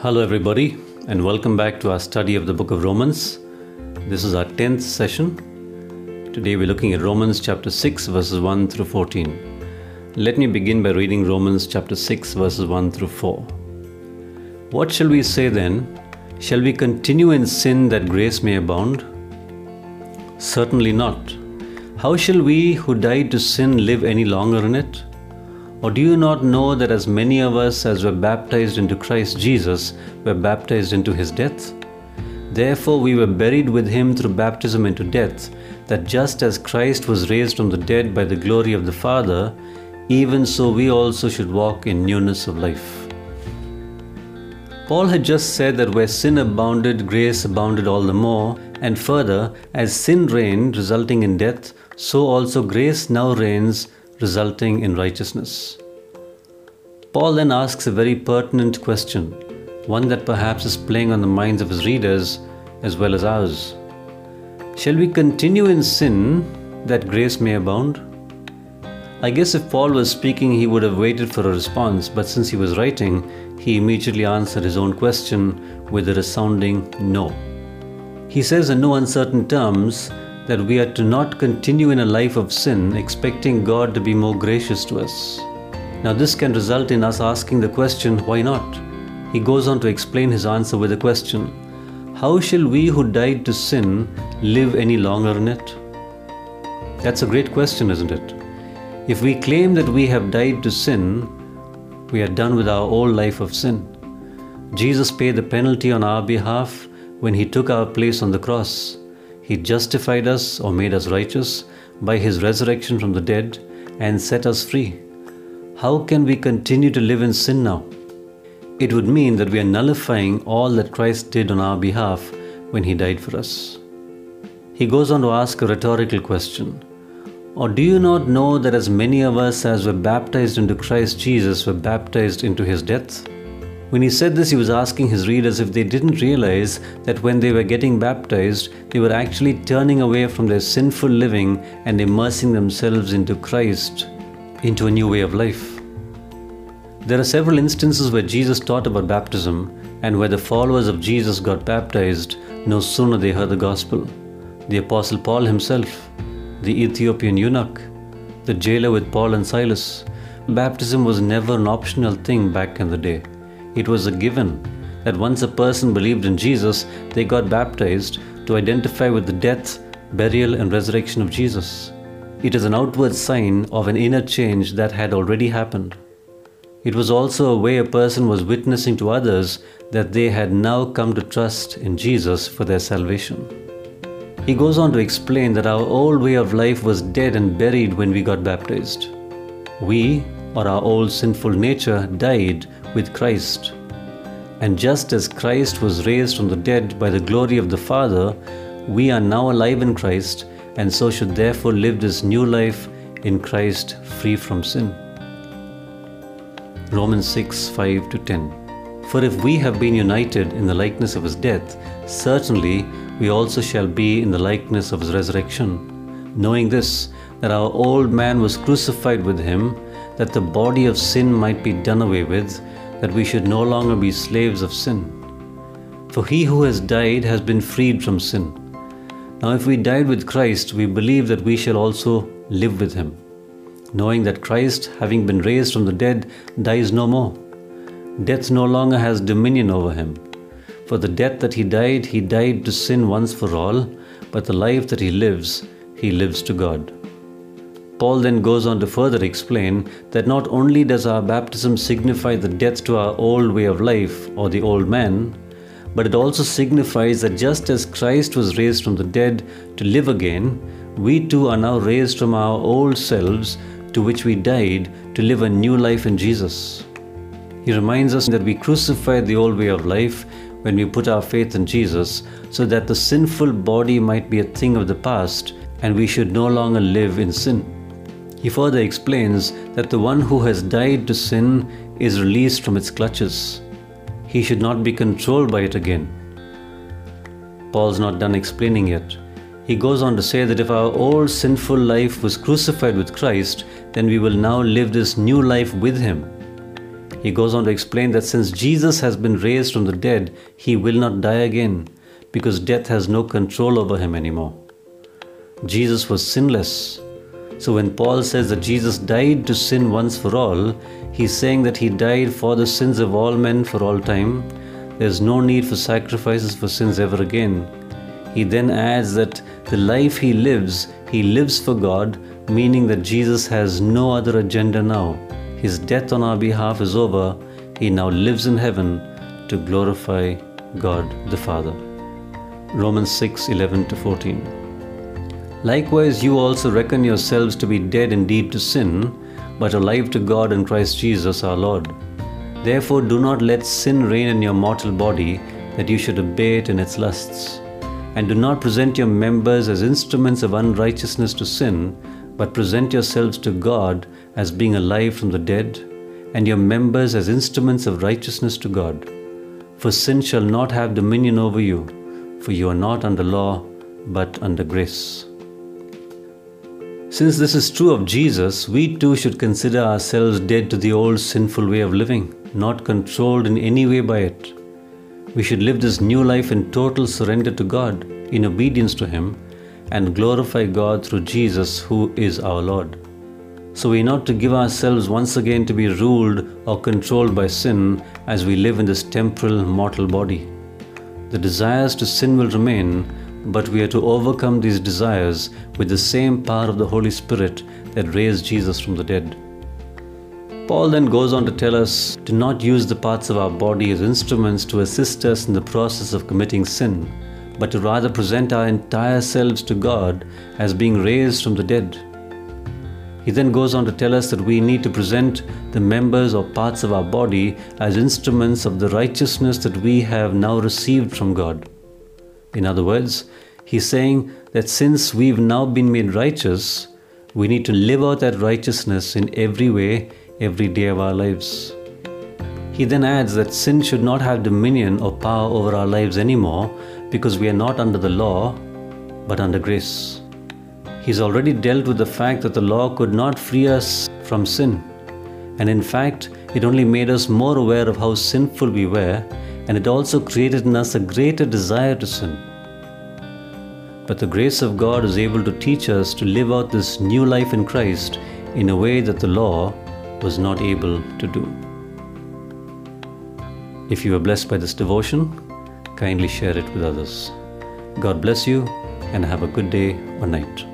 Hello, everybody, and welcome back to our study of the book of Romans. This is our 10th session. Today we're looking at Romans chapter 6, verses 1 through 14. Let me begin by reading Romans chapter 6, verses 1 through 4. What shall we say then? Shall we continue in sin that grace may abound? Certainly not. How shall we who died to sin live any longer in it? Or do you not know that as many of us as were baptized into Christ Jesus were baptized into his death? Therefore we were buried with him through baptism into death, that just as Christ was raised from the dead by the glory of the Father, even so we also should walk in newness of life. Paul had just said that where sin abounded, grace abounded all the more, and further, as sin reigned, resulting in death, so also grace now reigns resulting in righteousness. Paul then asks a very pertinent question, one that perhaps is playing on the minds of his readers as well as ours. Shall we continue in sin that grace may abound? I guess if Paul was speaking, he would have waited for a response, but since he was writing, he immediately answered his own question with a resounding no. He says in no uncertain terms that we are to not continue in a life of sin expecting God to be more gracious to us. Now, this can result in us asking the question, why not? He goes on to explain his answer with a question How shall we who died to sin live any longer in it? That's a great question, isn't it? If we claim that we have died to sin, we are done with our old life of sin. Jesus paid the penalty on our behalf when he took our place on the cross. He justified us or made us righteous by His resurrection from the dead and set us free. How can we continue to live in sin now? It would mean that we are nullifying all that Christ did on our behalf when He died for us. He goes on to ask a rhetorical question Or do you not know that as many of us as were baptized into Christ Jesus were baptized into His death? When he said this, he was asking his readers if they didn't realize that when they were getting baptized, they were actually turning away from their sinful living and immersing themselves into Christ, into a new way of life. There are several instances where Jesus taught about baptism and where the followers of Jesus got baptized no sooner they heard the gospel. The Apostle Paul himself, the Ethiopian eunuch, the jailer with Paul and Silas. Baptism was never an optional thing back in the day. It was a given that once a person believed in Jesus, they got baptized to identify with the death, burial, and resurrection of Jesus. It is an outward sign of an inner change that had already happened. It was also a way a person was witnessing to others that they had now come to trust in Jesus for their salvation. He goes on to explain that our old way of life was dead and buried when we got baptized. We, or our old sinful nature, died with Christ. And just as Christ was raised from the dead by the glory of the Father, we are now alive in Christ and so should therefore live this new life in Christ free from sin. Romans 6 5 to 10. For if we have been united in the likeness of his death, certainly we also shall be in the likeness of his resurrection, knowing this, that our old man was crucified with him, that the body of sin might be done away with that we should no longer be slaves of sin. For he who has died has been freed from sin. Now, if we died with Christ, we believe that we shall also live with him, knowing that Christ, having been raised from the dead, dies no more. Death no longer has dominion over him. For the death that he died, he died to sin once for all, but the life that he lives, he lives to God. Paul then goes on to further explain that not only does our baptism signify the death to our old way of life or the old man, but it also signifies that just as Christ was raised from the dead to live again, we too are now raised from our old selves to which we died to live a new life in Jesus. He reminds us that we crucified the old way of life when we put our faith in Jesus so that the sinful body might be a thing of the past and we should no longer live in sin. He further explains that the one who has died to sin is released from its clutches. He should not be controlled by it again. Paul's not done explaining yet. He goes on to say that if our old sinful life was crucified with Christ, then we will now live this new life with Him. he goes on to explain that since Jesus has been raised from the dead, he will not die again because death has no control over him anymore. Jesus was sinless. So when Paul says that Jesus died to sin once for all, he's saying that he died for the sins of all men for all time. There's no need for sacrifices for sins ever again. He then adds that the life he lives, he lives for God, meaning that Jesus has no other agenda now. His death on our behalf is over. He now lives in heaven to glorify God the Father. Romans 6 11 to 14. Likewise, you also reckon yourselves to be dead indeed to sin, but alive to God in Christ Jesus our Lord. Therefore, do not let sin reign in your mortal body, that you should obey it in its lusts. And do not present your members as instruments of unrighteousness to sin, but present yourselves to God as being alive from the dead, and your members as instruments of righteousness to God. For sin shall not have dominion over you for you are not under law, but under grace. Since this is true of Jesus, we too should consider ourselves dead to the old sinful way of living, not controlled in any way by it. We should live this new life in total surrender to God, in obedience to Him, and glorify God through Jesus, who is our Lord. So we are not to give ourselves once again to be ruled or controlled by sin as we live in this temporal mortal body. The desires to sin will remain, but we are to overcome these desires with the same power of the Holy Spirit that raised Jesus from the dead. Paul then goes on to tell us to not use the parts of our body as instruments to assist us in the process of committing sin, but to rather present our entire selves to God as being raised from the dead. He then goes on to tell us that we need to present the members or parts of our body as instruments of the righteousness that we have now received from God. In other words, he's saying that since we've now been made righteous, we need to live out that righteousness in every way, every day of our lives. He then adds that sin should not have dominion or power over our lives anymore because we are not under the law, but under grace. He's already dealt with the fact that the law could not free us from sin. And in fact, it only made us more aware of how sinful we were, and it also created in us a greater desire to sin. But the grace of God is able to teach us to live out this new life in Christ in a way that the law was not able to do. If you were blessed by this devotion, kindly share it with others. God bless you and have a good day or night.